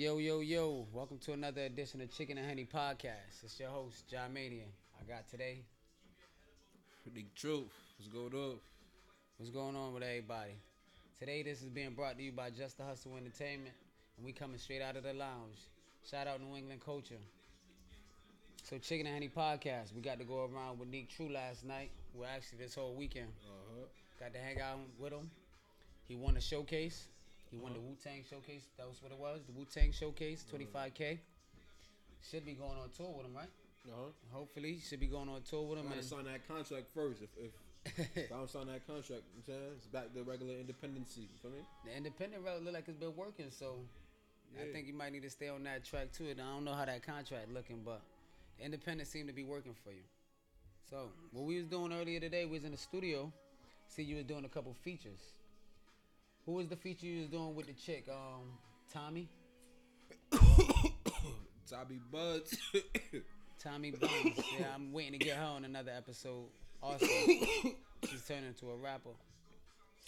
Yo, yo, yo. Welcome to another edition of Chicken and Henny Podcast. It's your host, John Mania. I got today. The truth. What's going on? What's going on with everybody? Today, this is being brought to you by Just the Hustle Entertainment, and we coming straight out of the lounge. Shout out New England culture. So, Chicken and Henny Podcast, we got to go around with Neek True last night. Well, actually, this whole weekend. Uh-huh. Got to hang out with him. He won a showcase. He won the Wu Tang showcase. That was what it was. The Wu Tang showcase, 25K. Should be going on tour with him, right? Uh-huh. Hopefully, should be going on tour with him. I'm gonna sign that contract first. If, if, if I don't sign that contract, you know what I'm saying? It's back to regular independency. You feel me? the independent route look like it's been working, so I think you might need to stay on that track too. And I don't know how that contract looking, but the independent seemed to be working for you. So what we was doing earlier today we was in the studio. See, you was doing a couple features. Who was the feature you was doing with the chick? Um, Tommy. Tommy Buds. Tommy Buds. yeah, I'm waiting to get her on another episode. Also, she's turning into a rapper.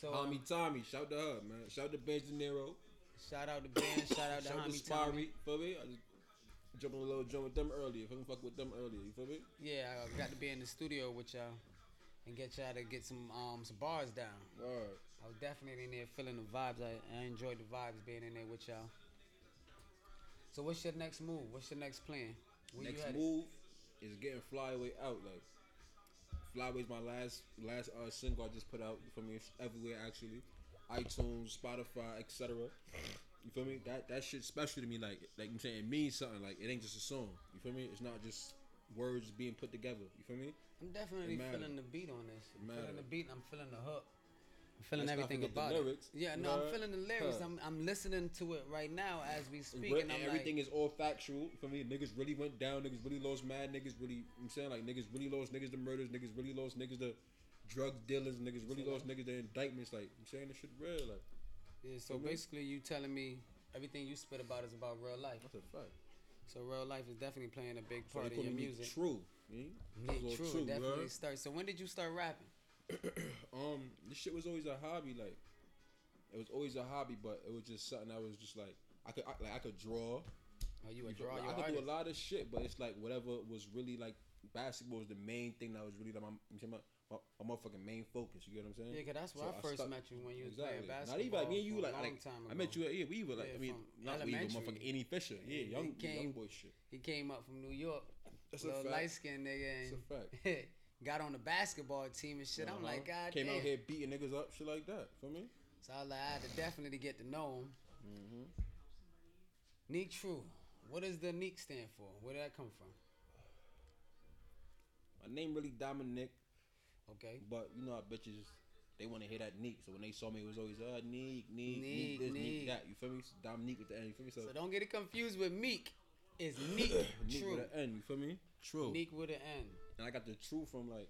So um, Tommy. Shout to her, man. Shout to Benz De Niro. shout out to Ben. Shout out to Shout to Homie Tommy. Feel me? I just jumped on a little jump with them earlier. Me? Fuck with them earlier. You feel me? Yeah, I got to be in the studio with y'all and get y'all to get some um some bars down. Word. I was definitely in there feeling the vibes. I, I enjoyed the vibes being in there with y'all. So what's your next move? What's your next plan? Where Next move is getting Flyway out. Like Flyway's my last last uh, single I just put out. for me? Everywhere actually, iTunes, Spotify, etc. You feel me? That that shit's special to me. Like like I'm saying, it means something. Like it ain't just a song. You feel me? It's not just words being put together. You feel me? I'm definitely feeling the beat on this. I'm feeling the beat. and I'm feeling the hook. I'm feeling Let's everything forget the lyrics. it. Yeah, no, I'm feeling the lyrics. Huh. I'm I'm listening to it right now as we speak, and I'm and everything like, is all factual. For me, niggas really went down. Niggas really lost mad. Niggas really, I'm saying like niggas really lost niggas the murders. Niggas really lost niggas the drug dealers. Niggas really lost niggas the indictments. Like I'm saying this shit real. Like yeah. So basically, you telling me everything you spit about is about real life. that's a fact. So real life is definitely playing a big So part they of your music. True. Yeah? Yeah, true. true, definitely bro. start. So when did you start rapping? Um, this shit was always a hobby. Like it was always a hobby, but it was just something I was just like I could I, like I could draw. Oh, you a draw your I could artist. do a lot of shit, but it's like whatever was really like basketball was the main thing that was really like my my, my, my motherfucking main focus. You get what I'm saying? Yeah, cause that's where So I first met you when you was Exactly. playing basketball. Not even like me and you, like, like I met you at yeah, we were like Yeah, I mean not we, but motherfucking Annie Fisher, yeah, he young came- young boy shit. He came up from New York, That's a little fact. light skinned nigga, That's a fact. got on the basketball team and shit. I'm Uh-huh. like, God came damn. out here beating niggas up, shit like that. Feel me? So I, was like, I had to definitely get to know him. Mm-hmm. Neek True. What does the Neek stand for? Where did that come from? My name really Dominic, Okay. but you know how bitches they want to hear that Neek. So when they saw me, it was always uh Neek, Neek, Neek, Neek, this, Neek. Neek, that. You feel me? Dominique with the N. You feel me? So, So don't get it confused with Meek. It's Neek Neek True. with the N. You feel me? True. Neek with an N. And I got the true from like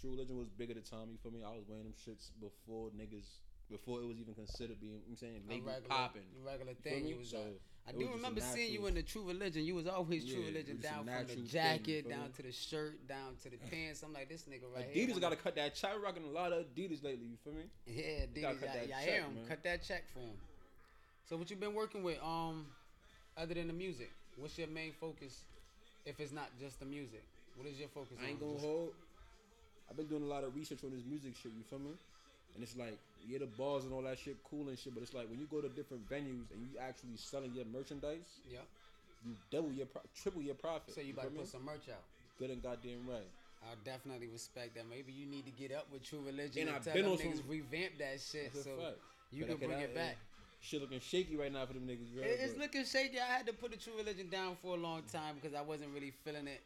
True Religion was big at the time. You feel me? I was wearing them shits before niggas, before it was even considered being. I'm saying regular, popping. regular thing. You was So, uh, I do was just a remember seeing you in the True Religion. You was always True Yeah, Religion was just a down from the natural thing, jacket, down to the shirt, down to the pants. I'm like, this nigga right here. Adidas got to cut that. Chai rocking a lot of Adidas lately. You feel me? Yeah, You gotta Adidas. cut Yeah, that yeah, I check, him. man. Cut that check for him. So what you been working with? Um, other than the music, what's your main focus? If it's not just the music, what is your focus? I ain't gonna just... hold. I've been doing a lot of research on this music shit. You feel me? And it's like, yeah, the bars and all that shit cool and shit, but it's like when you go to different venues and you actually selling your merchandise, Yeah. you double your, pro- triple your profit. So you about feel to me? put some merch out. good and goddamn right. I definitely respect that. Maybe you need to get up with True Religion And and, I've tell been them on niggas some- revamp that shit That's so you But can bring I- it back. Shit looking shaky right now for them niggas. you? It- It's looking shaky. I had to put the True Religion down for a long time because I wasn't really feeling it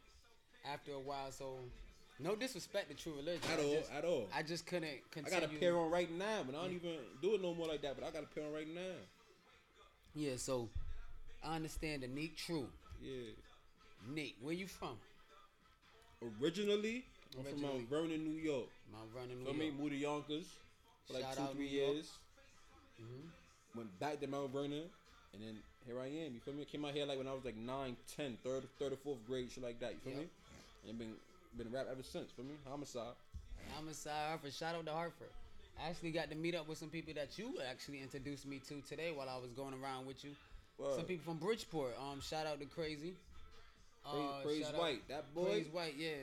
after a while. So, no disrespect to True Religion. at all, just, at all. I just couldn't continue. I got a pair on right now, but I don't even do it no more like that. But I got a pair on right now. Yeah, so I understand the Neek True. Yeah. Neek, where you from? Originally, I'm from Mount Vernon, New York. Mount Vernon, New Feel me? York. Moved to Yonkers for like Shout two, three New York. years. Mhm. Went back to Mount Vernon, and then here I am. You feel me? Came out here like when I was like 9, 10, third, third or fourth grade, shit like that. You feel Yep. me? And been been a rap ever since. For me? Homicide. Homicide Hartford. Shout out to Hartford. I actually got to meet up with some people that you actually introduced me to today while I was going around with you. Word. Some people from Bridgeport. Um, shout out to Crazy. Praise, Uh, praise shout out- White. That boy. Praise White, yeah,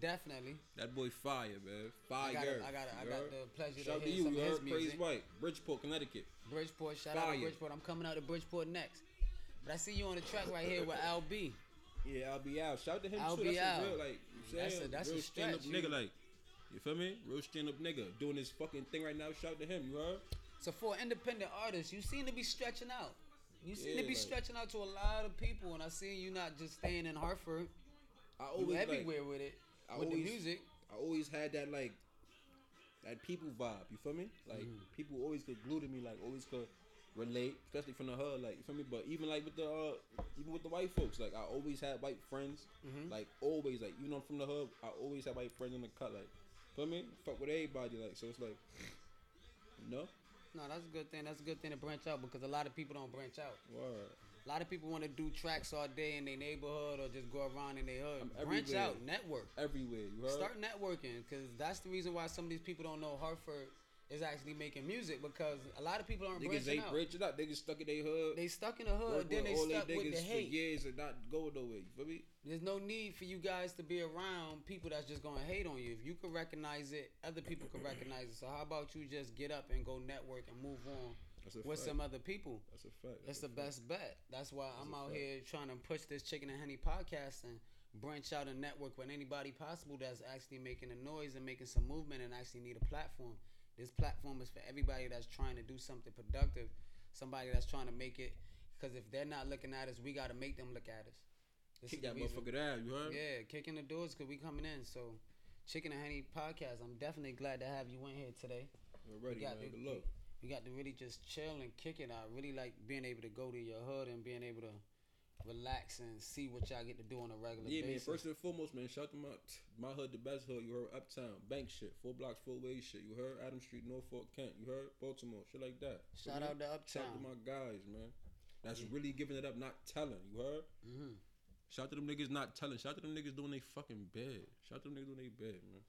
definitely. That boy fire, man. Fire. I got, I got, I you got the pleasure Shout out to to hear you. some You of his? Praise music. White. Bridgeport, Connecticut. Bridgeport, shout out to Bridgeport. I'm coming out to Bridgeport next. But I see you on the track right here with Al B. Yeah, I'll be out. Shout out to him I'll too. be that's out. a real like. You That's a- that's a real stand up nigga like. You feel me? Real stand up nigga doing his fucking thing right now. Shout out to him. You heard? So for independent artists, you seem to be stretching out. You seem Yeah, to be like- stretching out to a lot of people, and I see you not just staying in Hartford. I You always like, everywhere with it, I with the always- music. I always had that like that people vibe. You feel me? Like Mm. people always could glue to me. Like always could relate, especially from the hood. Like you feel me? But even like with the uh, even with the white folks, like I always had white friends. Mhm. Like always, like though I'm from the hood, I always had white friends in the cut. Like feel me? Fuck with everybody. Like so it's like you know. No, that's a good thing. That's a good thing to branch out because a lot of people don't branch out. Word. A lot of people want to do tracks all day in their neighborhood or just go around in their hood. I'm branch everywhere. out, network. Everywhere. You heard? Start networking because that's the reason why some of these people don't know Hartford is actually making music because a lot of people aren't Niggas branching ain't out. branching out. Niggas stuck in their hood. They stuck in the hood, then they stuck with the niggas for years and not go nowhere. You feel me? There's no need for you guys to be around people that's just gonna hate on you. If you can recognize it, other people can recognize it. So how about you just get up and go network and move on with fact. some other people? That's a fact. That's That's the fact. best bet. That's why I'm out fact. here trying to push this Chicken and Henny podcast and branch out and network with anybody possible that's actually making a noise and making some movement and actually need a platform. This platform is for everybody that's trying to do something productive, somebody that's trying to make it. Because if they're not looking at us, we got to make them look at us. This Kick that motherfucker down. You heard? yeah, kicking the doors because we coming in. So, Chicken and Henny podcast. I'm definitely glad to have you in here today. We're ready, we got man. to, Good luck. we got to really just chill and kick it. I really like being able to go to your hood and being able to relax and see what y'all get to do on a regular Yeah, man. First and foremost, man. Shout out to my my hood, the best hood. You heard Uptown, Bank shit, four blocks, four ways shit. You heard Adam Street, Norfolk, Kent. You heard Baltimore, shit like that. Shout know? out to Uptown. Shout out to my guys, man. That's Yeah. really giving it up, not telling. You heard? hmm Shout to them niggas not telling. Shout to them niggas doing they fucking bed. Shout to them niggas doing they bed, man.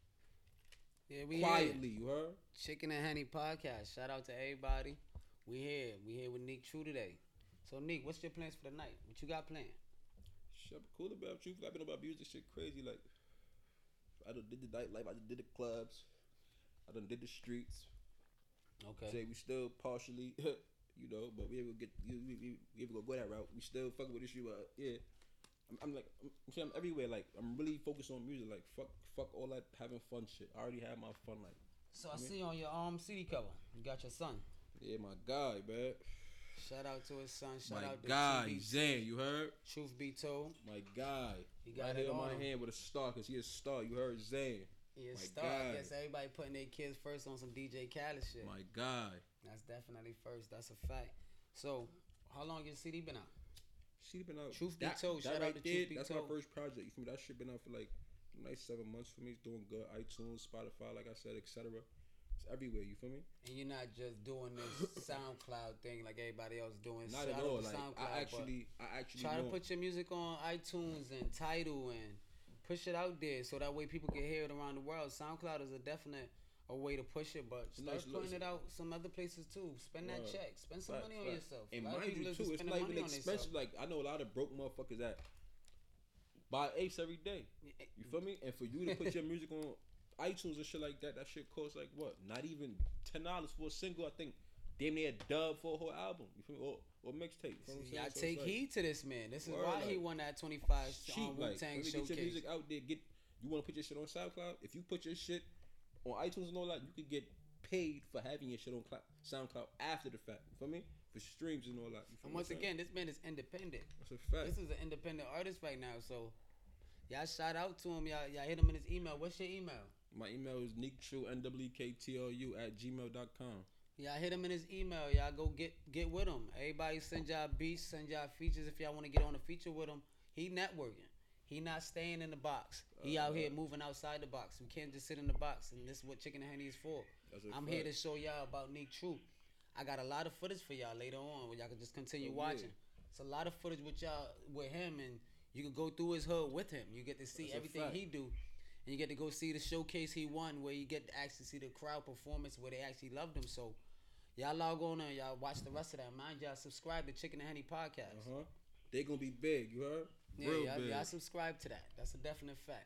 Yeah, we here. Quietly, you heard? Chicken and Henny podcast. Shout out to everybody. We here. We here with Neek True today. So Neek, what's your plans for the night? What you got planned? Shit, cool about you. I've been about music shit crazy. Like, I done did the nightlife. I done did the clubs. I done did the streets. Okay. Say we still partially, you know, but we able to get we, we, we, to go that route. We still fucking with this shit, but yeah. I'm, I'm like I'm, I'm everywhere. Like I'm really focused on music. Like fuck fuck all that having fun shit. I already had my fun. Like So I see on your um CD cover, you got your son. yeah, my guy, man. Shout out to his son. Shout my out to guy, TB. Zan. You heard? Truth be told, My guy. he got right it on my hand with a star, cause he a star. You heard Zan? He a My star. I guess everybody putting their kids first on some DJ Khaled shit. My guy. That's definitely first. That's a fact. So, how long your CD been out? She been out. Truth be told, that shout out to there, Truth Be That's Told. my first project. You feel me? That shit been out for like nice seven months for me. It's doing good. iTunes, Spotify, like I said, etc. It's everywhere. You feel me? And you're not just doing this SoundCloud thing like everybody else doing. Not at all. Like SoundCloud, I actually, I actually try to put your music on iTunes and Tidal and push it out there so that way people can hear it around the world. SoundCloud is a definite a way to push it, but start nice putting it out some other places too. Spend that Word. check. Spend some Fact, money on fact. yourself. And a lot of mind you too, it's not even expensive. Like I know a lot of broke motherfuckers that buy apes every day. You feel me? And for you to put your music on iTunes and shit like that, that shit costs like what? Not even ten dollars for a single. I think damn near a dub for a whole album. You feel me? Or or mixtape. You feel what I'm saying? Y'all So it's take like, heat to this man. This is Word, why he won that 25 cheap. on Wu Tang let me get your music out there. Get you want to put your shit on SoundCloud? If you put your shit on iTunes and all that, you could get paid for having your shit on Clou- SoundCloud after the fact. You feel me? For streams and all that. You feel And once again, this man is independent. that's a fact. This is an independent artist right now, so y'all shout out to him. Y'all, y'all hit him in his email. What's your email? My email is nicktrue, N-W-K-T-R-U, at gmail.com. Y'all hit him in his email. Y'all go get get with him. Everybody send y'all beats, send y'all features if y'all want to get on a feature with him. He networking. He not staying in the box. He uh, out here uh. moving outside the box. We can't just sit in the box, and this is what Chicken and Henny is for. I'm fact. here to show y'all about Neek True. I got a lot of footage for y'all later on where y'all can just continue Oh, yeah. watching. It's a lot of footage with y'all with him, and you can go through his hood with him. You get to see That's everything he do, and you get to go see the showcase he won, where you get to actually see the crowd performance where they actually loved him. So, Y'all log on and y'all watch the rest of that. Mind y'all subscribe to Chicken and Henny podcast. Uh huh. They gonna be big. You heard? Yeah, Real y'all, big. y'all subscribe to that. That's a definite fact.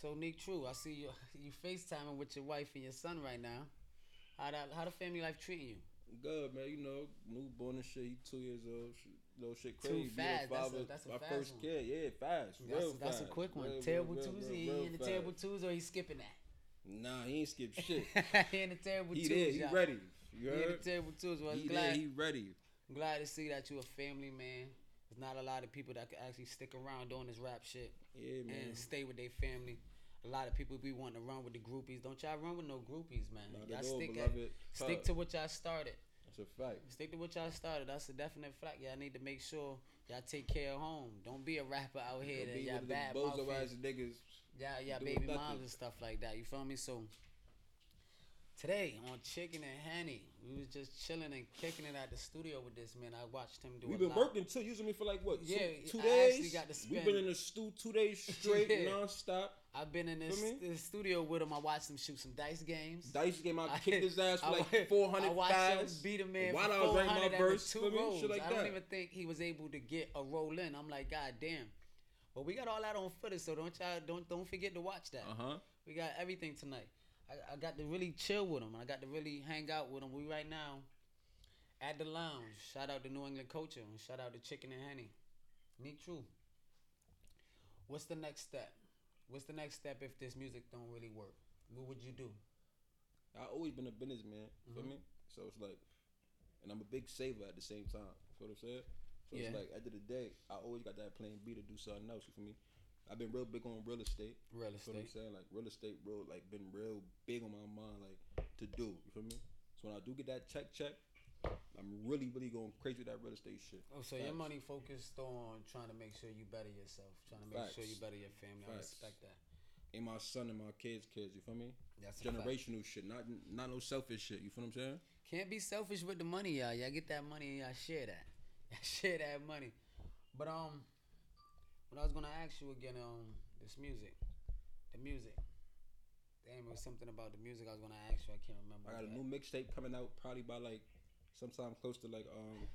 So Neek, true. I see you you FaceTiming with your wife and your son right now. How that how the family life treating you? Good man, you know, newborn and shit. He two years old. Shit, little shit Too crazy. Being fast. That's a- that's a my fast first one. kid. Yeah, fast. That's, real that's a quick one. Real, real, terrible real, Tuesday. real, he in the fast. terrible twos or he skipping that? Nah, he ain't skip shit. he in the terrible he Tuesday. there. He y'all. ready. You He in the terrible twos. Well, He glad, there. He ready. I'm glad to see that you a family man. There's not a lot of people that can actually stick around doing this rap shit Yeah, man. and stay with their family. A lot of people be wanting to run with the groupies. Don't y'all run with no groupies, man. Not y'all stick at, stick to what y'all started. That's a fact. Stick to what y'all started. That's a definite fact. Y'all need to make sure y'all take care of home. Don't be a rapper out here Don't that y'all bad bozo ass niggas. y'all, y'all baby nothing. moms and stuff like that. You feel me? So today on Chicken and Henny, we was just chilling and kicking it at the studio with this man. I watched him do. We've been lot. working too. Using me for like what? Yeah, two, I days. We've been in the stew two days straight, Yeah. non-stop. I've been in this, this studio with him. I watched him shoot some dice games. Dice game, I I- kicked his ass for I like 400 I watched him beat a man While for I was 400 my verse, two rolls. Shit like I don't that. even think he was able to get a roll in. I'm like, God damn. But we got all that on footage, so don't y'all don't don't forget to watch that. Uh huh. We got everything tonight. I, I got to really chill with him. I got to really hang out with him. We right now at the lounge. Shout out to New England Culture and shout out to Chicken and Henny. Neek True. What's the next step? What's the next step if this music don't really work? What would you do? I always been a businessman. You Feel Mhm. me? So it's like, and I'm a big saver at the same time. You feel what I'm saying? So Yeah. it's like at the end of the day, I always got that plan B to do something else. You feel me? I've been real big on real estate. Real estate. You feel what I'm saying? Like real estate, bro. Like been real big on my mind, like to do. You feel me? So when I do get that check, check, I'm really, really going crazy with that real estate shit. Oh, so your money focused on trying to make sure you better yourself, trying to make sure you better your family. I respect that. And my son and my kids, kids. You feel me? That's. Generational shit, not not no selfish shit. You feel what I'm saying? Can't be selfish with the money, y'all. Y'all get that money and y'all share that. Y'all share that money. But um, what I was gonna ask you again, um, this music, the music. Damn, it was something about the music I was gonna ask you. I can't remember. I got a new mixtape coming out probably by like sometime close to like um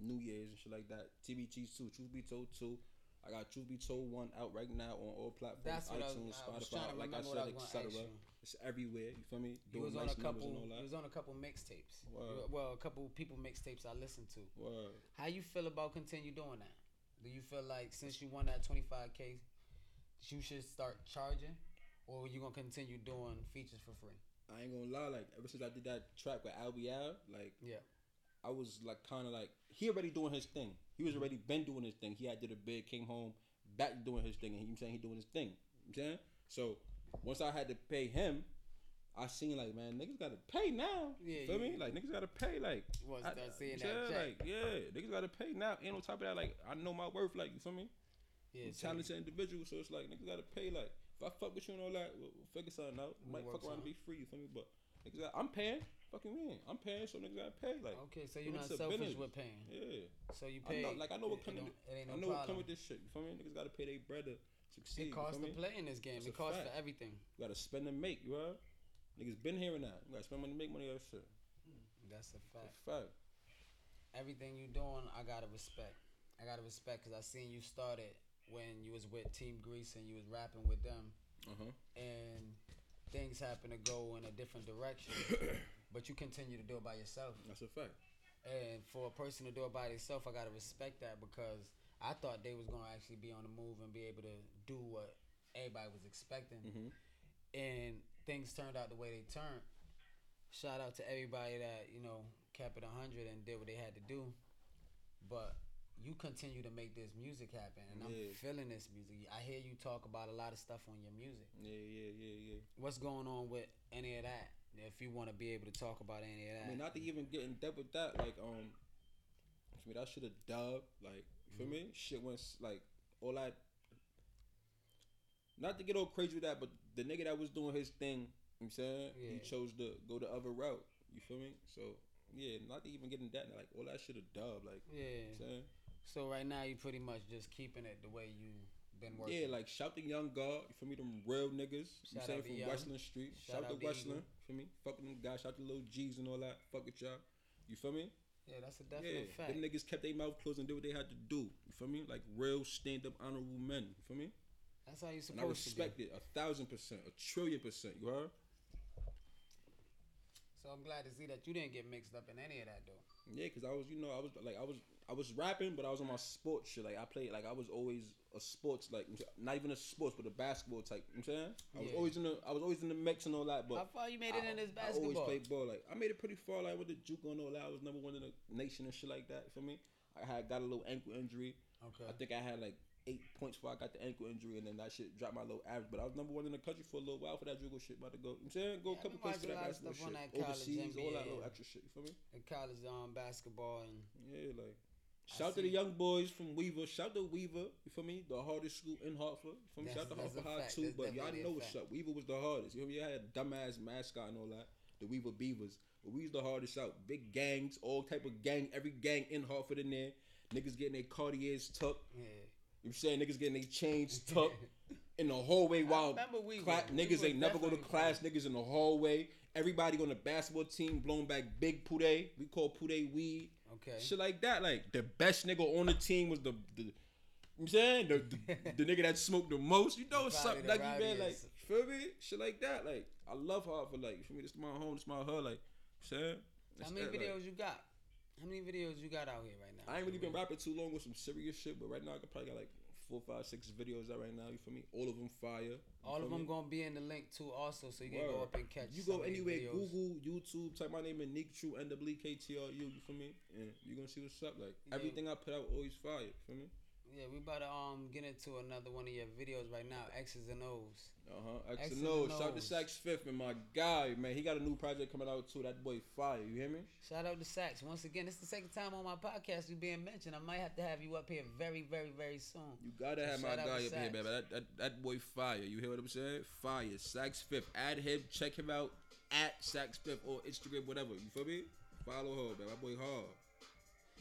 New Year's and shit like that. TBT two, Truth Be Told two. I got Truth Be Told one out right now on all platforms, That's what I was, iTunes, I Spotify, like I remember what I said, etc. It's everywhere. You feel me? He was on nice a couple. He was on a couple mixtapes. Well, a couple people mixtapes I listened to. Word. How you feel about continue doing that? Do you feel like since you won that twenty five k, you should start charging, or you gonna continue doing features for free? I ain't gonna lie, like ever since I did that track with Albie Al, like Yeah. I was like kind of like he already doing his thing. He was mm-hmm. already been doing his thing. He had did a bid, came home, back doing his thing, and he I'm saying he doing his thing. You know I'm saying? So once I had to pay him, I seen like man, niggas gotta pay now. Yeah, You feel you- me? Like niggas gotta pay. Like Once I- seeing you that check. like yeah, niggas gotta pay now. And on top of that, like I know my worth. Like you feel me? Yeah, I'm talented individual, so it's like niggas gotta pay. Like if I fuck with you and all that, we'll, we'll figure something out. We'll Might fuck around and be free. You feel me? But niggas, I'm paying. Fucking win. I'm paying, so niggas gotta pay. Like Okay, so you're not selfish business. with paying. yeah. So you I pay. know, like I know what it- come it with don't- it ain't I no know what come with this shit. You feel me? Niggas gotta pay their bread to succeed. It costs to play in this game. That's it costs fact. for everything. You gotta spend and make. You heard? Niggas been hearing that. You gotta spend money to make money. That shit. Hmm, that's a fact. That's fact. Everything you doing, I gotta respect. I gotta respect because I seen you started when you was with Team Grease and you was rapping with them, Uh huh. and things happen to go in a different direction. but you continue to do it by yourself. That's a fact. And for a person to do it by themselves, I gotta respect that because I thought they was gonna actually be on the move and be able to do what everybody was expecting, Mhm. and things turned out the way they turned. Shout out to everybody that you know kept it hundred and did what they had to do, but you continue to make this music happen, and Yeah. I'm feeling this music. I hear you talk about a lot of stuff on your music. Yeah, yeah, yeah, yeah. What's going on with any of that? If you want to be able to talk about any of that, I mean, not to even get in depth with that. Like, um, for me, that shit a dub. Like, you feel me? Shit went like all that. Not to get all crazy with that, but the nigga that was doing his thing, you know what I'm saying he chose to go the other route. You feel me? So yeah, not to even get in that. Like all that shit have dubbed. Like, you know yeah. what I'm saying. So right now you pretty much just keeping it the way you been working. Yeah, like shout the young God. You feel me? Them real niggas. You Shout saying out to from Young. Westland Street. Shout Shout, out to to Westland. Eagle. Feel me? Fuck them guys. Shout to little G's and all that. Fuck with y'all. You feel me? Yeah, that's a Yeah, definite fact. them niggas kept their mouth closed and did what they had to do. You feel me? Like real stand up honorable men. You feel me? That's how you And I supposed to respect be. it a thousand percent, a trillion percent. You heard? So I'm glad to see that you didn't get mixed up in any of that though. Yeah, cause I was, you know, I was like, I was, I was rapping, but I was on my sports shit. Like I played, like I was always a sports, like not even a sports, but a basketball type. You know what I'm saying? I was Yeah. always in the, I was always in the mix and all that. But How far you made it I, in this basketball? I always basketball? played ball. Like I made it pretty far. Like with the juke and all that. I was number one in the nation and shit like that. For me, I had got a little ankle injury. Okay. I think I had like eight points before I got the ankle injury, and then that shit dropped my little average. But I was number one in the country for a little while for that jugo shit. About to go, you know what I'm saying? Go Yeah, a couple places for that basketball shit. that Overseas, all that little extra shit. You feel me? In college um basketball and Yeah, like. Shout to the young boys from Weaver. Shout to Weaver. You feel me? The hardest school in Hartford. You feel me? That's- Shout to Hartford High too. That's But y'all know what's fact. up. Weaver was the hardest. You feel me? I had a dumbass mascot and all that. The Weaver Beavers. But we was the hardest out. Big gangs, all type of gang. Every gang in Hartford in there. Niggas getting their Cartiers tucked. yeah. You know I'm saying? Niggas getting their chains tucked in the hallway while Weaver. cla- Weaver niggas ain't never go to class. Niggas in the hallway. Everybody on the basketball team blowing back big pude. We call pude weed. Okay. Shit like that. Like the best nigga on the team was the the you know what I'm saying the, the the nigga that smoked the most. You know what's Probably up, the like you man. Like feel me? Shit like that. Like I love her for Like you feel me? This my home. This my hood. Like you know I'm saying. How many like, videos you got? How many videos you got out here right now? I ain't really been rapping too long with some serious shit, but right now I could probably got like four, five, six videos out right now. You feel me? All of them fire. All of them me? gonna be in the link too, also, so you can go up and catch. You go anywhere, videos. Google, YouTube, type my name in Neek True NWKTRU. You feel me? And you gonna see what's up. Like Yeah. everything I put out always fire. You feel me? Yeah, we about to um get into another one of your videos right now, X's and O's. Uh huh. X X's and O's. and Shout out to O's. Sax Fifth and my guy, man. He got a new project coming out too. That boy fire. You hear me? Shout out to Sax once again. It's the second time on my podcast you being mentioned. I might have to have you up here very, very, very soon. You gotta So have my guy up here, man. That, that that boy fire. You hear what I'm saying? Fire. Sax Fifth. Add him. Check him out at Sax Fifth or Instagram, whatever. You feel me? Follow her, man. My boy hard.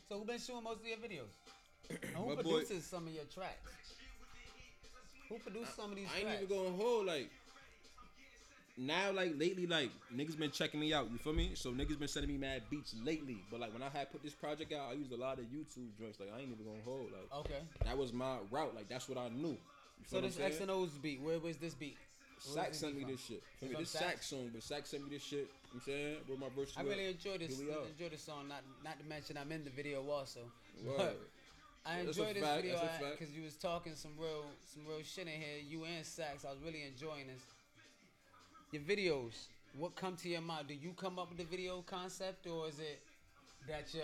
So who been shooting most of your videos? And who My boy- produces some of your tracks? Who produced some of these I ain't tracks? even going hold like. Now, like lately, like niggas been checking me out. You feel me? So niggas been sending me mad beats lately. But like when I had put this project out, I used a lot of YouTube joints. Like I ain't even gonna hold. Like Okay. that was my route. Like that's what I knew. So this X and O's beat. Where was this beat? Sax sent me this shit. Feel me? This? Sax song, but Sax sent me this shit. You know what I'm saying? With my verse. I really enjoy this. Here we are. Enjoy this song. Not not to mention I'm in the video also. Word. I enjoyed this fact, video that's a fact. because you was talking some real some real shit in here. You and Sax. I was really enjoying this. Your videos. What come to your mind? Do you come up with the video concept, or is it that your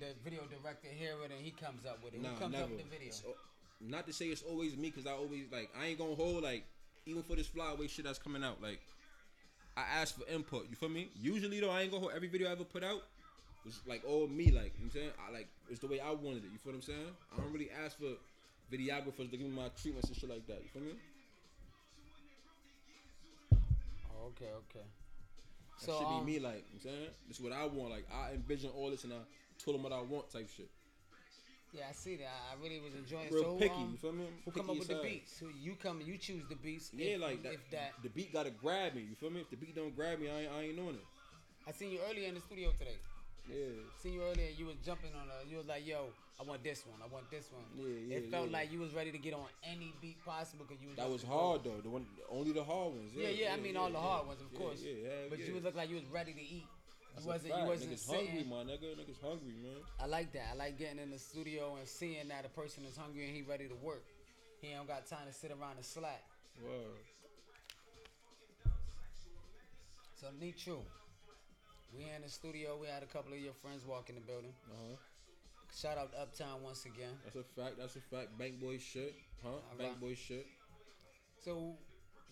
the video director hear it and he comes up with it? Nah, Who comes never. up with the video? Al- not to say it's always me, cause I always like I ain't gonna hold like even for this flyaway shit that's coming out. Like I ask for input. You feel me? Usually though, I ain't gonna hold every video I ever put out was like all me. Like you know what I'm saying, I like it's the way I wanted it. You feel what I'm saying? I don't really ask for videographers to give me my treatments and shit like that. You feel me? Oh, okay, okay. That So should um, be me. Like you know what I'm saying, this is what I want. Like I envision all this and I told them what I want type shit. yeah, I see that. I really was enjoying. Real so, picky. um, you feel me? who come up with the beats? Who you come? You choose the beats. Yeah, if, like that, If that, The beat gotta grab me. You feel me? If the beat don't grab me, I ain't, I ain't on it. I seen you earlier in the studio today. Yeah. Seen you earlier. You was jumping on a. You was like, "Yo, I want this one. I want this one." Yeah, yeah, It felt yeah. like you was ready to get on any beat possible because you was. That was hard though. The one, only the hard ones. Yeah, yeah. I mean, all the hard ones, of Yeah, course. Yeah, yeah. But yeah. you would look like you was ready to eat. That's you wasn't. You wasn't Niggas sitting. hungry, my nigga. Niggas hungry, man. I like that. I like getting in the studio and seeing that a person is hungry and he ready to work. He ain't got time to sit around and slack. Word. So true. We in the studio. We had a couple of your friends walk in the building. Uh huh. Shout out to Uptown once again. That's a fact. That's a fact. Bank boy shit, huh? All Bank right. boy shit. So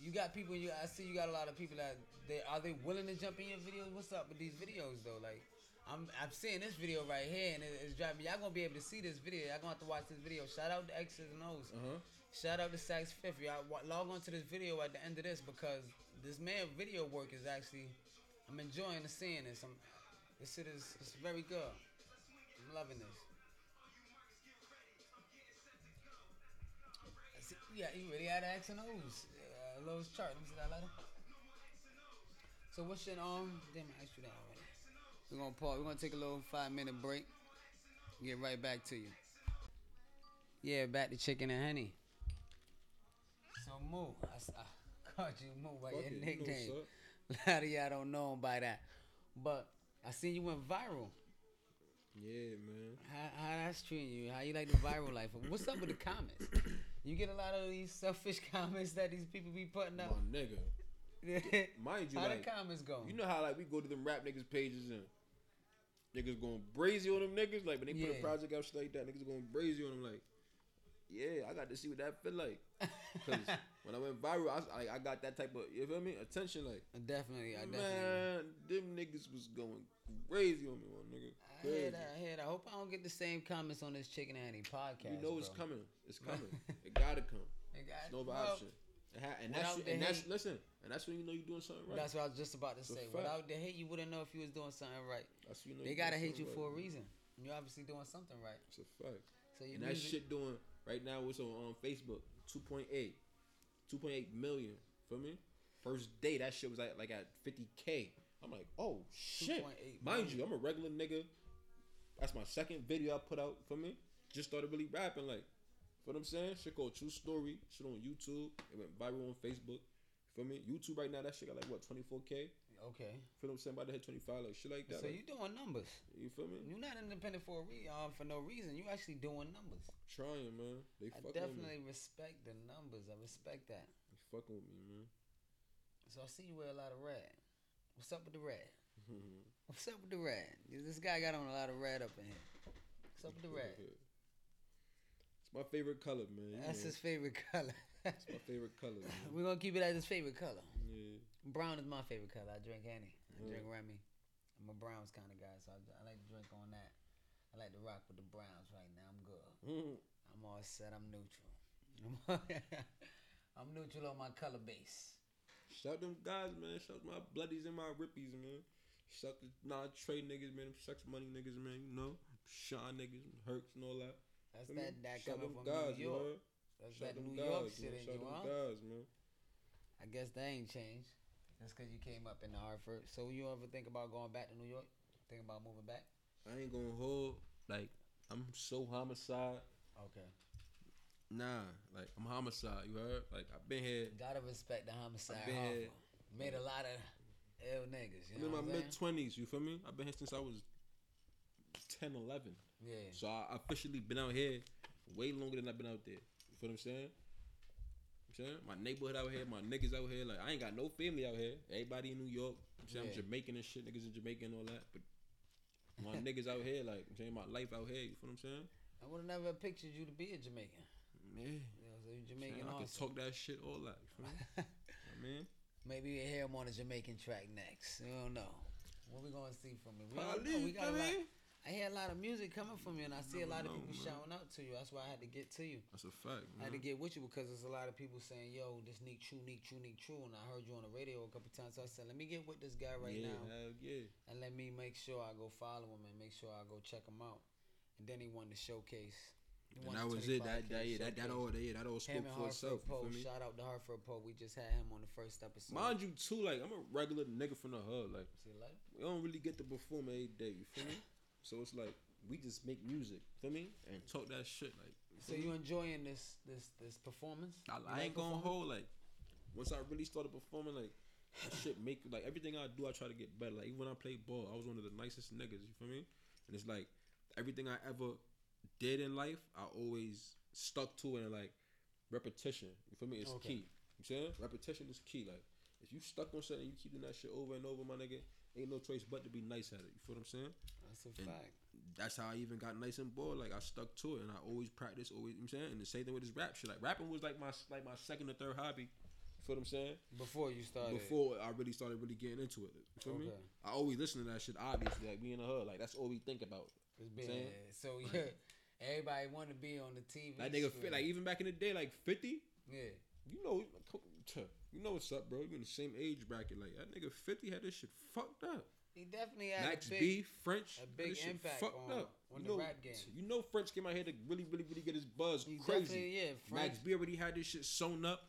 you got people. You I see you got a lot of people that they are they willing to jump in your videos. What's up with these videos though? Like I'm I'm seeing this video right here and it, it's driving. Y'all gonna be able to see this video. Y'all gonna have to watch this video. Shout out to X's and O's. Uh huh. Shout out to Sax Fifth. Y'all log on to this video at the end of this because this man video work is actually I'm enjoying the seeing this. I'm this shit is it's very good. I'm loving this. See- Yeah, you really had X and O's. Uh, Lowe's chart. Let me see that letter. So what's your um? Damn, I asked you that already. We're gonna pause. We're gonna take a little five minute break. Get right back to you. Yeah, back to chicken and henny. So Moo, I called you Moo by Fuck your it, you know nickname. A lot of y'all don't know him by that, but I seen you went viral. Yeah, man. How, how that's treating you? How you like the viral life? What's up with the comments? You get a lot of these selfish comments that these people be putting up. My nigga. Mind you, how like, the comments go? you know how like we go to them rap niggas pages and niggas going brazy on them niggas. Like when they put a project out shit like that, niggas going brazy on them. Like, yeah, I got to see what that feel like. Cause when I went viral, I, I I got that type of you feel me attention. Like, definitely, I definitely. man, them niggas was going crazy on me, my nigga. I hear Crazy. that. I hear that. I hope I don't get the same comments on this Chicken and Henny podcast. You know it's coming. It's coming. it gotta come. It got- It's no other option. Ha- and without that's and that's listen. And that's when you know you're doing something right. That's what I was just about to say. fact. Without the hate, you wouldn't know if you was doing something right. That's you know They gotta hate you something for a right. reason. You're obviously doing something right. It's a fact. So you And that shit doing right now what's on um, Facebook 2.8 2.8 million for me? First day that shit was at, like at 50k I'm like oh shit. mind you. I'm a regular nigga. That's my second video I put out for me? Just started really rapping like for what I'm saying? Shit called True Story shit on YouTube. It went viral on Facebook for me? YouTube right now that shit got like what 24k Okay. feel what I'm saying about to hit 25 like shit like that So like, you doing numbers. you feel me You're not independent for a re- um, for no reason. You actually doing numbers. trying man they I fucking with me definitely respect the numbers. I respect that. they fucking with me man So I see you wear a lot of red. What's up with the red? What's up with the red? This guy got on a lot of red up in here. What's up with the red? It's my favorite color, man. You That's know, his favorite color. it's my favorite color. Man. We're gonna keep it as his favorite color. Yeah. Brown is my favorite color. I drink any. I drink Remy. I'm a Browns kind of guy, so I, I like to drink on that. I like to rock with the Browns right now. I'm good. Mm. I'm all set. I'm neutral. I'm neutral on my color base. Shout them guys, man. Shout my bloodies and my rippies, man. Shout the non trade niggas, man. Them sex money niggas, man. You know, Sean niggas, Hurts and all that. That's Feel me? that that coming from guys, New York. heard? That's Shout that New York guys, shit man. in Shout you, huh? guys, man. I guess that ain't changed. That's because you came up in the Hartford. So you ever think about going back to New York? Think about moving back? I ain't gonna hold like I'm so homicide. Okay. Nah, like I'm homicide. You heard? Like I've been here. Gotta respect the homicide. been here. Made a lot of ill niggas. You I'm in know my mid twenties. You feel me? I've been here since I was 10, 11. Yeah. So I officially been out here way longer than I've been out there. You feel what I'm saying? Saying my neighborhood out here, my niggas out here. Like I ain't got no family out here. Everybody in New York. I'm saying Yeah. I'm Jamaican and shit. Niggas in Jamaica and all that. But my niggas out here, like I'm saying, my life out here. You feel what I'm saying? I would have never pictured you to be a Jamaican. Yeah. You know, so you Jamaican I can talk that shit all that. You feel? I mean, Maybe you hear him on a Jamaican track next. You don't know. What we gonna see from you? We, Probably, we got a lot. I hear a lot of music coming from you, and I see a lot of people man. shouting out to you. That's why I had to get to you. That's a fact, I had to get with you because there's a lot of people saying, "Yo, this Neek True, Neek True, Neek True," and I heard you on the radio a couple times. So I said, "Let me get with this guy right yeah, now, hell yeah. and let me make sure I go follow him and make sure I go check him out." And then he won the showcase. He And that was it. That that yeah, that that all yeah, that all spoke for itself. Hartford You feel me? Shout out to Hartford Poe. We just had him on the first episode. Mind you too, like I'm a regular nigga from the hood. Like See, like, we don't really get to perform every day. You feel me? So it's like we just make music. Feel me? And talk that shit. Like so you enjoying this this this performance? I, I like ain't gonna hold like once I really started performing like that shit make like everything I do I try to get better. Like even when I played ball, I was one of the nicest niggas. You feel me? And it's like everything I ever did in life, I always stuck to it and like repetition. You feel me? It's Okay. key. You saying repetition is key. Like if you stuck on something, you keep doing that shit over and over, my nigga. Ain't no choice but to be nice at it. You feel what I'm saying? That's a And fact. that's how I even got nice and ball. Like I stuck to it, and I always practice. Always, you know what I'm saying. And the same thing with this rap shit. Like rapping was like my like my second or third hobby. You feel what I'm saying? Before you started. Before I really started really getting into it. You feel me? I always listen to that shit. Obviously, like we in the hood. Like that's all we think about. It's been, so yeah, everybody want to be on the TV. That nigga fit. Like even back in the day, like 50. yeah, You know, you know what's up, bro. You in the same age bracket. Like that nigga 50 had this shit fucked up. He definitely had Max a big, B, French, a had big impact on- up. on you the know, rap game. You know, French came out here to really, really, really get his buzz He crazy. yeah, French. Max B already had this shit sewn up.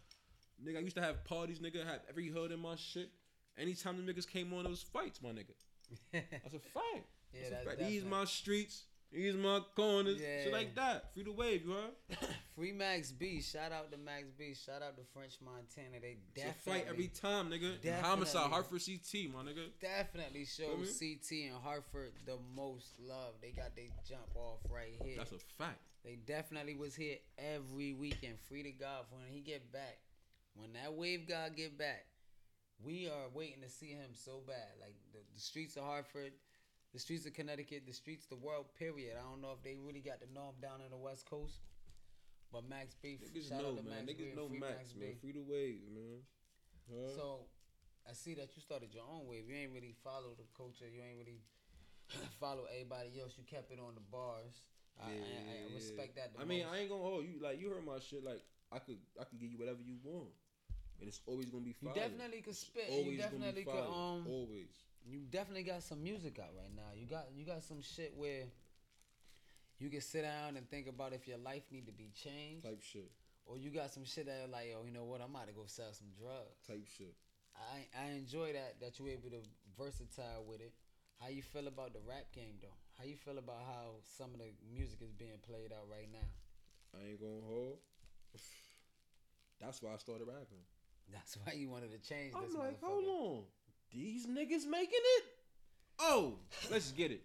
Nigga, I used to have parties, nigga. Have every hood in my shit. Anytime the niggas came on, it was fights, my nigga. That's a fact. Yeah, That's a that's fact. These my streets. These my corners. Shit like that. Free the wave, you heard? Free Max B. Shout out to Max B. Shout out to French Montana. They It's definitely fight every time, nigga. Definitely. Homicide, Hartford CT, my nigga. definitely show me? CT and Hartford the most love. They got they jump off right here. That's a fact. They definitely was here every weekend. Free to God for when he get back. When that wave god get back, we are waiting to see him so bad. Like the, the streets of Hartford, the streets of Connecticut, the streets of the world. Period. I don't know if they really got to know him down in the West Coast, but Max B. Niggas shout know, out to man. Max Niggas and know free Max, B. man. Free the wave, man. Huh? So I see that you started your own wave. You ain't really follow the culture. You ain't really follow everybody else. You kept it on the bars. I, I, I respect that. I mean. I ain't gonna hold you. Like you heard my shit. Like I could, I could give you whatever you want, and it's always gonna be You definitely could spit. always You definitely gonna be could um. always. You definitely got some music out right now. You got you got some shit where you can sit down and think about if your life need to be changed, Type shit. or you got some shit that like, oh, you know what, I'm about to go sell some drugs. Type shit. I I enjoy that that you're able to versatile with it. How you feel about the rap game though? How you feel about how some of the music is being played out right now? I ain't gonna hold. That's why I started rapping. That's why you wanted to change I'm this. like, hold on, these niggas making it? Oh, let's get it.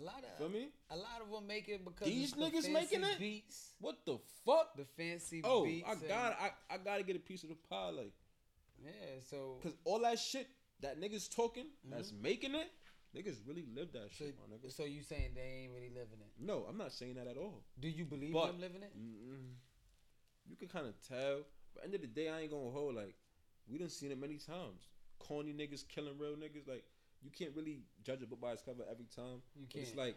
A lot of Feel me? a lot of them make it because These the niggas fancy making it? beats, What the fuck? the fancy Oh, beats. I got, I, I gotta get a piece of the pie, like, Yeah, so cause all that shit that niggas talking, mm-hmm. that's making it, niggas really live that so, shit, my nigga. so you saying they ain't really living it? No, I'm not saying that at all. Do you believe But- them living it? Mm-mm. You can kind of tell. But end of the day, I ain't gonna hold like we done seen it many times. Corny niggas killing real niggas. Like you can't really judge a book by its cover every time. You It's can't. like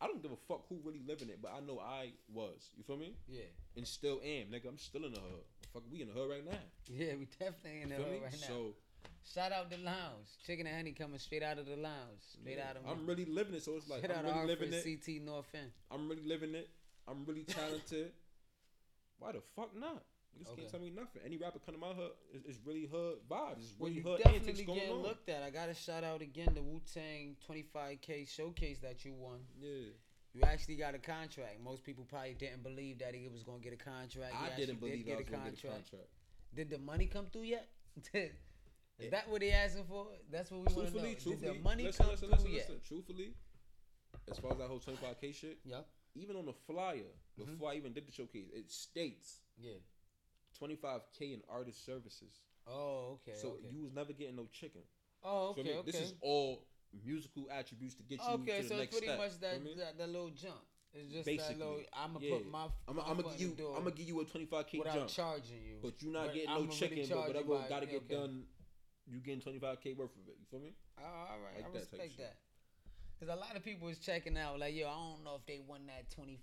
I don't give a fuck who really living it, but I know I was. You feel me? Yeah, And still am, nigga. I'm still in the hood. Fuck, we in the hood right now. yeah, we definitely in the hood me? right now. So Shout out the lounge, chicken and henny coming straight out of the lounge, straight yeah, out of. I'm really living it. So it's like I'm really living it. CT North End. I'm really living it. I'm really talented. Why the fuck not? Niggas Okay. can't tell me nothing. Any rapper coming my hood is, is really hood vibes. It's Well, really you hood definitely going getting on. looked at. I gotta shout out again the Wu Tang 25K showcase that you won. Yeah. You actually got a contract. Most people probably didn't believe that he was gonna get a contract. He I actually didn't believe did I was gonna get a contract. Did the money come through yet? Is Yeah. that what they asking for? That's what we want to know. Truthfully, Did truthfully, the money listen, come listen, through listen, yet? listen. Truthfully, as far as that whole 25k shit, Yep. even on the flyer, before mm-hmm. I even did the showcase, it states Yeah. 25k in artist services. Oh, okay. so okay. you was never getting no chicken. oh, okay. me? Okay. This is all musical attributes to get you okay, to the so it's next pretty much that, Feel me? that that little jump. It's just Basically, that little. I'm gonna yeah. put my. I'm gonna give you. I'm gonna give you a 25k without jump, charging you. but you're not But getting I'ma no chicken. charge But whatever gotta get okay. done, you getting 25k worth of it. You feel me? Oh, all right, Like I respect that. Cause a lot of people is checking out like, yo, I don't know if they won that 25k.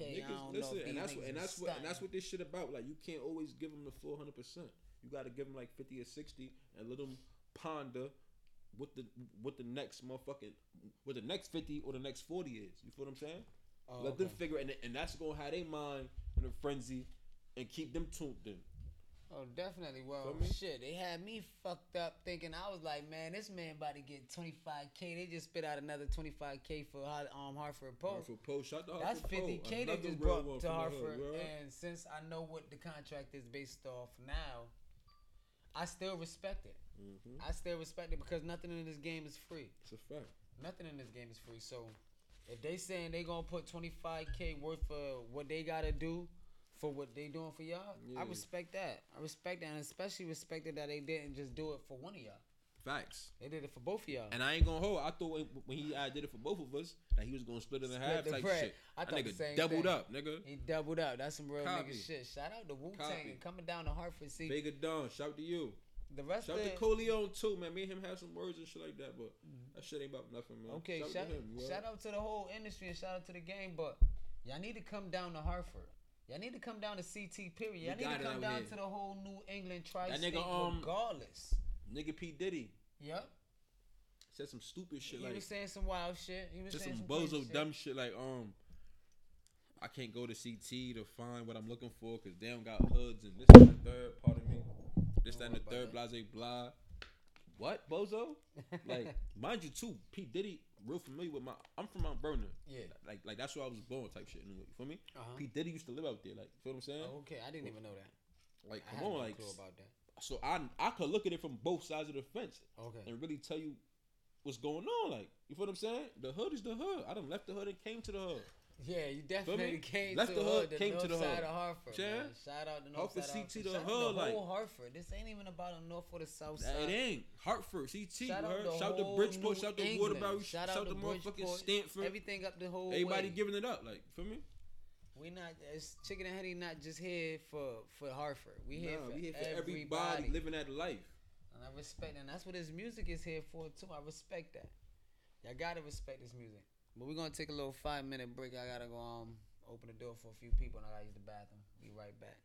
I Niggas, don't listen, know if and that's what, and that's what, and that's what this shit about. Like, you can't always give them the full hundred percent. You got to give them like fifty or sixty, and let them ponder what the what the next motherfucking what the next fifty or the next forty is. You feel what I'm saying? Oh, let them okay. figure, and and that's gonna have their mind in a frenzy, and keep them tuned in. Oh, definitely. Well, shit, they had me fucked up thinking I was like, man, this man about to get 25k. They just spit out another 25k for um Hartford Post. Hartford out to That's Hartford 50k Post. they just brought to the hood, Hartford, heard? and since I know what the contract is based off now, I still respect it. Mhm. I still respect it because nothing in this game is free. It's a fact. Nothing in this game is free. So if they saying they gonna put 25k worth for what they gotta do for what they doing for y'all, I respect that. I respect that, and especially respected that they didn't just do it for one of y'all. Facts. They did it for both of y'all. And I ain't gonna hold. I thought when, he I did it for both of us that he was gonna split it in half type bread. shit. I that thought the same doubled thing. up, nigga. he doubled up. That's some real Copy. nigga shit. Shout out to Wu Tang and coming down to Hartford. See Vega Dawn, shout out to you. the rest Shout of to Coleon too, man. Me and him have some words and shit like that, but mm-hmm. that shit ain't about nothing, man. Okay, shout, shout, to him. shout out to the whole industry and shout out to the game, but y'all need to come down to Hartford. Y'all need to come down to CT. Period. Y'all need to come down here. to the whole New England tri-state, nigga, um, regardless. Nigga P Diddy Yep. said some stupid shit he like was saying some wild shit. He was just saying some some bozo dumb shit like um. I can't go to CT to find what I'm looking for because they don't got hoods and this and the third. Pardon me. This that and the third. Blase blah. what, bozo? Like, mind you, too, P Diddy, real familiar with my. I'm from Mount Vernon. Yeah. Like, like that's where I was born, type shit. You feel me? Uh-huh. P Diddy used to live out there. Like, you feel what I'm saying? Oh, okay, I didn't even know that. Like, I come on, like. about that. So I I could look at it from both sides of the fence Okay. and really tell you what's going on. Like, you feel what I'm saying? The hood is the hood. I done left the hood and came to the hood. Yeah, you definitely me? came Left to the hood, the came north to the side hood. of Hartford. Yeah. Man. Shout out the north Hartford side of CT Hartford. the hood, the like- whole Hartford. This ain't even about the north or the south side. It ain't Hartford, CT. Shout out the Shout to Bridgeport, New shout to Waterbury, shout shout out to motherfucking. Stamford. Everything up the whole Everybody way. giving it up, like, feel me? We not it's Chicken and Henny not just here for for Hartford. We here Nah, for we here for everybody. everybody living that life. And I respect and that's what his music is here for too. I respect that. Y'all gotta respect this music. But we're gonna take a little five minute break. I gotta go um open the door for a few people and I gotta use the bathroom. Be right back.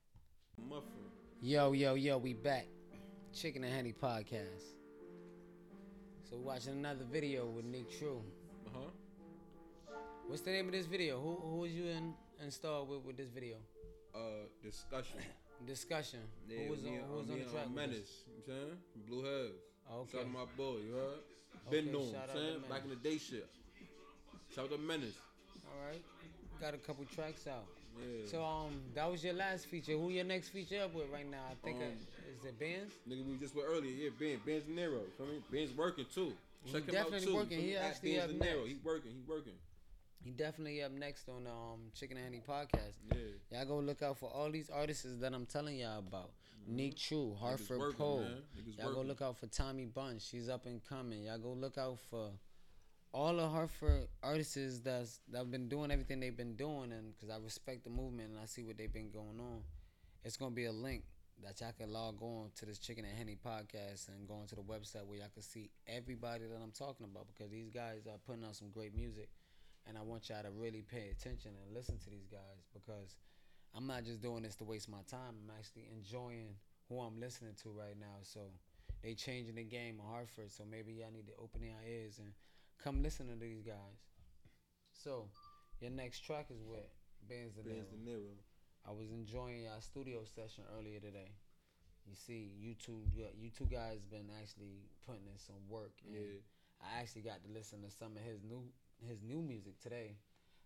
Muffin. Yo, yo, yo, we back. Chicken and Henny Podcast. So we're watching another video with Neek True. Uh huh. What's the name of this video? Who who was you in installed with with this video? Uh, discussion. Discussion. Yeah, who was on who was on the track? with Menace. You know what I'm saying? Blue Heads. Okay. Shout out my boy, you heard? Okay, Been known, to saying? Back in the day shit. Shout out to Menace. All right. Got a couple tracks out. Yeah. So um, that was your last feature. Who your next feature up with right now? I think Um, uh, is it Benz. Nigga, we just went earlier. Yeah, Ben. Ben's De Niro. Feel me? Ben's working too. He Check him definitely out too. working. He actually Ben's up next. He working. He working. He definitely up next on the um Chicken and Henny podcast. Yeah. Y'all go look out for all these artists that I'm telling y'all about. Neek True, Hartford working, Poe. Y'all go look out for Tommy Bunch. She's up and coming. Y'all go look out for all the Hartford artists that's that've been doing everything they've been doing, and because I respect the movement and I see what they've been going on, it's gonna be a link that y'all can log on to this Chicken and Henny podcast and go into the website where y'all can see everybody that I'm talking about because these guys are putting out some great music, and I want y'all to really pay attention and listen to these guys because I'm not just doing this to waste my time. I'm actually enjoying who I'm listening to right now. So they changing the game in Hartford. So maybe y'all need to open your ears and come listen to these guys. So your next track is with Benz De Niro. De Niro. I was enjoying your studio session earlier today. You see, you two, you two guys been actually putting in some work. And Yeah. I actually got to listen to some of his new his new music today.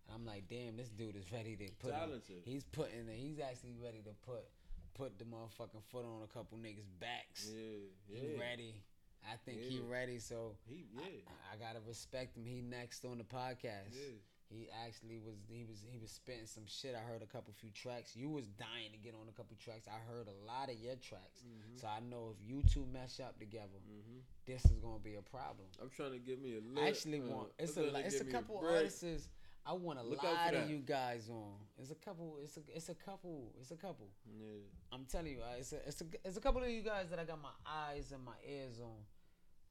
And I'm like, damn, this dude is ready to put. Talented. he's putting. He's actually ready to put put the motherfucking foot on a couple niggas' backs. Yeah. Yeah. ready. I think he ready. So He, yeah. I, I gotta respect him. He next on the podcast. Yeah. He actually was he was he was spitting some shit. I heard a couple few tracks. You was dying to get on a couple tracks. I heard a lot of your tracks. So I know if you two mesh up together, Mm-hmm. this is gonna be a problem. I'm trying to get me a I lit, actually uh, want it's I'm a trying to li- it's a couple break. artists I want a Look lot of you guys on. It's a couple. It's a it's a couple. It's a couple. Yeah. I'm telling you, uh, it's a it's a it's a couple of you guys that I got my eyes and my ears on.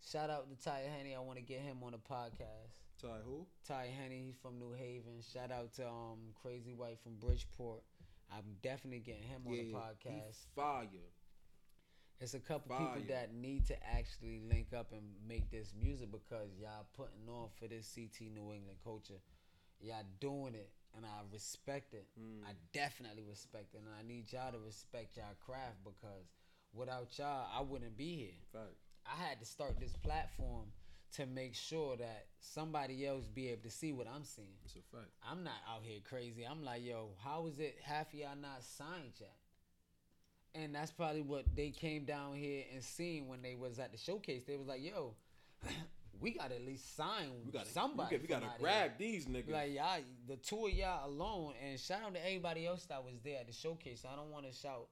Shout out to Ty Henny. I want to get him on the podcast. Ty who? Ty Henny, he's from New Haven. Shout out to um Crazy White from Bridgeport. I'm definitely getting him on the He podcast. fire. It's a couple Fire. people that need to actually link up and make this music because y'all putting on for this CT New England culture. Y'all doing it, and I respect it. Mm. I definitely respect it, and I need y'all to respect y'all craft because without y'all, I wouldn't be here. Fact. I had to start this platform to make sure that somebody else be able to see what I'm seeing. It's a fact. I'm not out here crazy. I'm like, yo, how is it half of y'all not signed yet? And that's probably what they came down here and seen when they was at the showcase. They was like, yo, we got to at least sign We got somebody. We, got, gotta grab here. these niggas. Like y'all, the two of y'all alone, and shout out to everybody else that was there at the showcase. I don't want to shout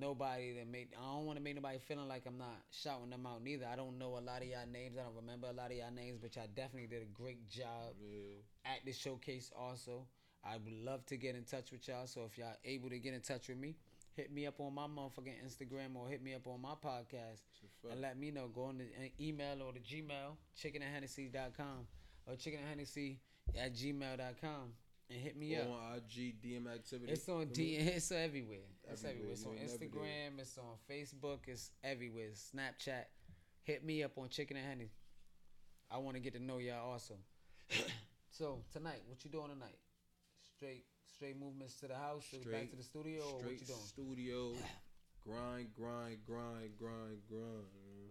nobody that made. I don't want to make nobody feeling like I'm not shouting them out neither. I don't know a lot of y'all names. I don't remember a lot of y'all names, but y'all definitely did a great job yeah. at the showcase. Also, I would love to get in touch with y'all. So if y'all able to get in touch with me, hit me up on my motherfucking Instagram or hit me up on my podcast It's a fact. and let me know. Go on the uh, email or the Gmail, chickenandhennessy.com or chickenandhennessy at gmail.com and hit me Or up. on IG DM activity. It's on D. It's everywhere. It's Everywhere. everywhere. It's on ain't never there. Instagram. It's on Facebook. It's everywhere. Snapchat. Hit me up on Chicken and Henny. I want to get to know y'all also. so tonight, what you doing tonight? Straight, straight movements to the house, or back Straight- to the studio, or what Straight you doing? studio. grind, grind, grind, grind, grind.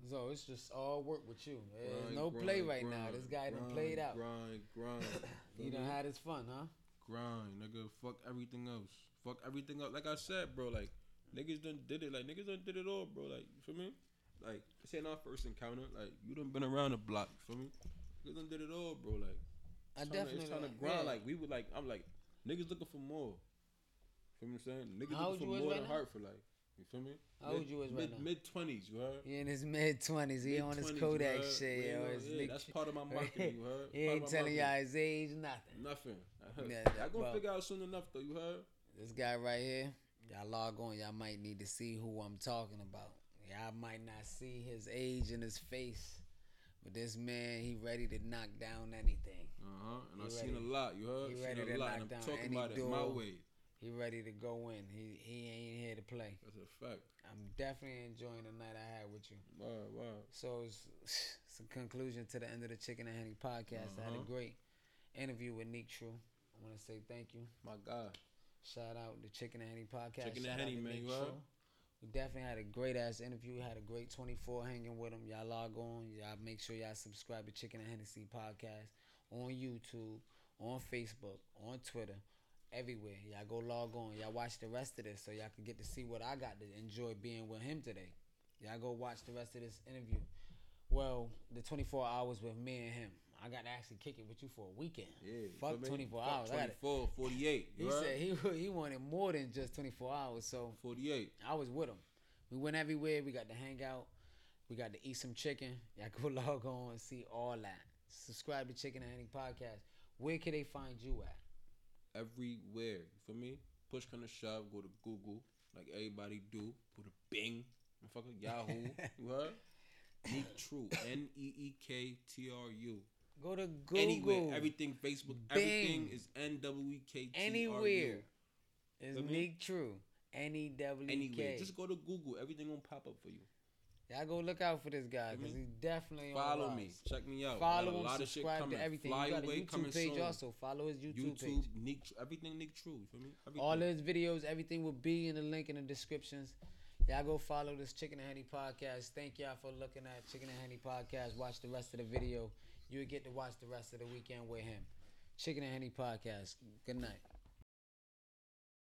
So it's just all work with you. There's Grind, no grind, play right now. This guy done grind, played out. Grind, grind. He Feel done had his fun, huh? Grind, nigga. Fuck everything else. Fuck everything else. Like I said, bro. Like niggas done did it. Like niggas done did it all, bro. Like you feel me? Like this ain't our first encounter. Like you done been around the block. You feel me? Niggas done did it all, bro. Like I definitely it's trying to grind. yeah. Like we would like. I'm like niggas looking for more. You feel me? What I'm saying niggas How looking for more right than now? Hartford. Like you feel me? How old you is right mid, now? Mid twenties. You heard? He in his mid twenties. He on his Kodak shit, yo. know- yeah, that's part of my marketing. You heard? He ain't telling y'all his age, nothing. Nothing. Yeah, Y'all gonna well- figure out soon enough though. You heard? This guy right here, y'all log on. Y'all might need to see who I'm talking about. Y'all might not see his age in his face, but this man, he ready to knock down anything. Uh huh. And I've seen a lot. You heard? He Seen ready a to lot. knock and I'm talking any about it my way. He ready to go in. He he ain't here to play. That's a fact. I'm definitely enjoying the night I had with you. Wow, wow. So it's, it's a conclusion to the end of the Chicken and Henny podcast. I had a Uh-huh. great interview with Neek True. I want to say thank you. My God. Shout out the Chicken and Henny podcast. Chicken and Shout out Honey, man, you. We definitely had a great ass interview. Had a great 24 hanging with him. Y'all log on. Y'all make sure y'all subscribe to Chicken and Hennessy podcast on YouTube, on Facebook, on Twitter, everywhere. Y'all go log on. Y'all watch the rest of this so y'all can get to see what I got to enjoy being with him today. Y'all go watch the rest of this interview. Well, the 24 hours with me and him. I got to actually kick it with you for a weekend. Yeah. Fuck 24 Fuck hours. 24, 48. He heard? said he he wanted more than just 24 hours. So 48. I was with him. We went everywhere. We got to hang out. We got to eat some chicken. Y'all go log on and see all that. Subscribe to Chicken and Henny Podcast. Where can they find you at? Everywhere. You feel me? Push kind of shove. Go to Google. Like everybody do. Go to Bing. Motherfucker. Yahoo. what? Neek True. N E E K T R U. Go to Google. Anywhere. Everything Facebook. Everything is N W E K T R U. Anywhere. Me? Neek True. N E W Anywhere. Just go to Google. Everything gonna pop up for you. Y'all go look out for this guy because he's definitely on Follow me. Check me out. Follow him. lot of shit Subscribe to everything. you got a YouTube page soon. also. Follow his YouTube, YouTube, page. Neek, everything Neek True. You feel me? Everything. All his videos, everything will be in the link in the descriptions. Y'all go follow this Chicken and Henny podcast. Thank y'all for looking at Chicken and Henny podcast. Watch the rest of the video. You'll get to watch the rest of the weekend with him. Chicken and Henny podcast. Good night.